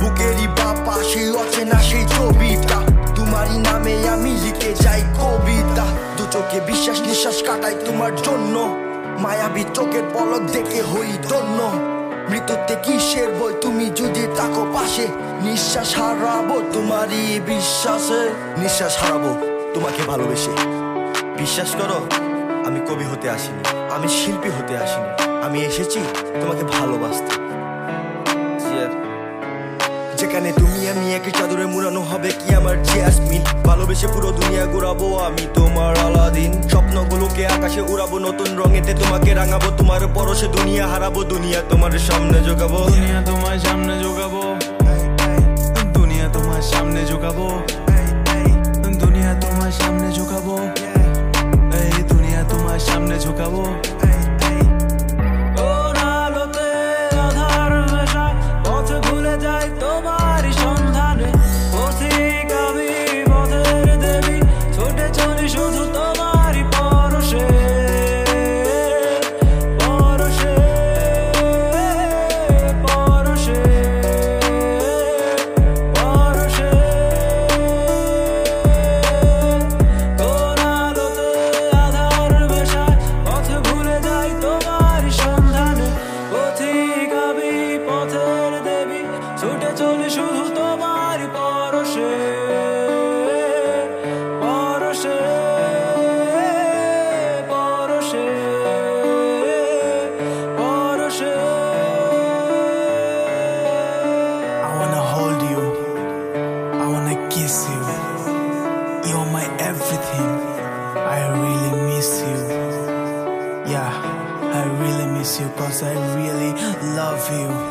বুকের বাপা সেই ছবিটা। নামে আমি লিখে যাই কবিতা। দু চোখে বিশ্বাস, নিঃশ্বাস কাটাই তোমার জন্য। মায়াবী চোখের পলক দেখে হই ধন্য। মৃত্যুতে কিসের বই তুমি যদি তাকো পাশে? নিঃশ্বাস হারাবো তোমারই বিশ্বাসে। নিঃশ্বাস হারাবো তোমাকে ভালোবেসে। বিশ্বাস করো, আমি কবি হতে আসিনি। আমি শিল্পী হতে আসিনি। আমি এসেছি তোমাকে ভালোবাসতে। যেখানে তুমি আমি এক চাদরে মুড়ানো হবে কি আমার জিয়াসমিন ভালোবেসে পুরো দুনিয়া ঘুরাবো আমি তোমার আলাদিন। স্বপ্নগুলোকে আকাশে উড়াবো, নতুন রঙেতে তোমাকে রাঙাবো। তোমার পরশে দুনিয়া হারাবো, দুনিয়া তোমার সামনে জোগাবো। দুনিয়া তোমার সামনে জোগাবো। দুনিয়া তোমার সামনে জোগাবো। দুনিয়া তোমার সামনে ঝুঁকাবো এই দুনিয়া তোমার সামনে ঝুঁকাবো Yeah, I really miss you cause I really love you.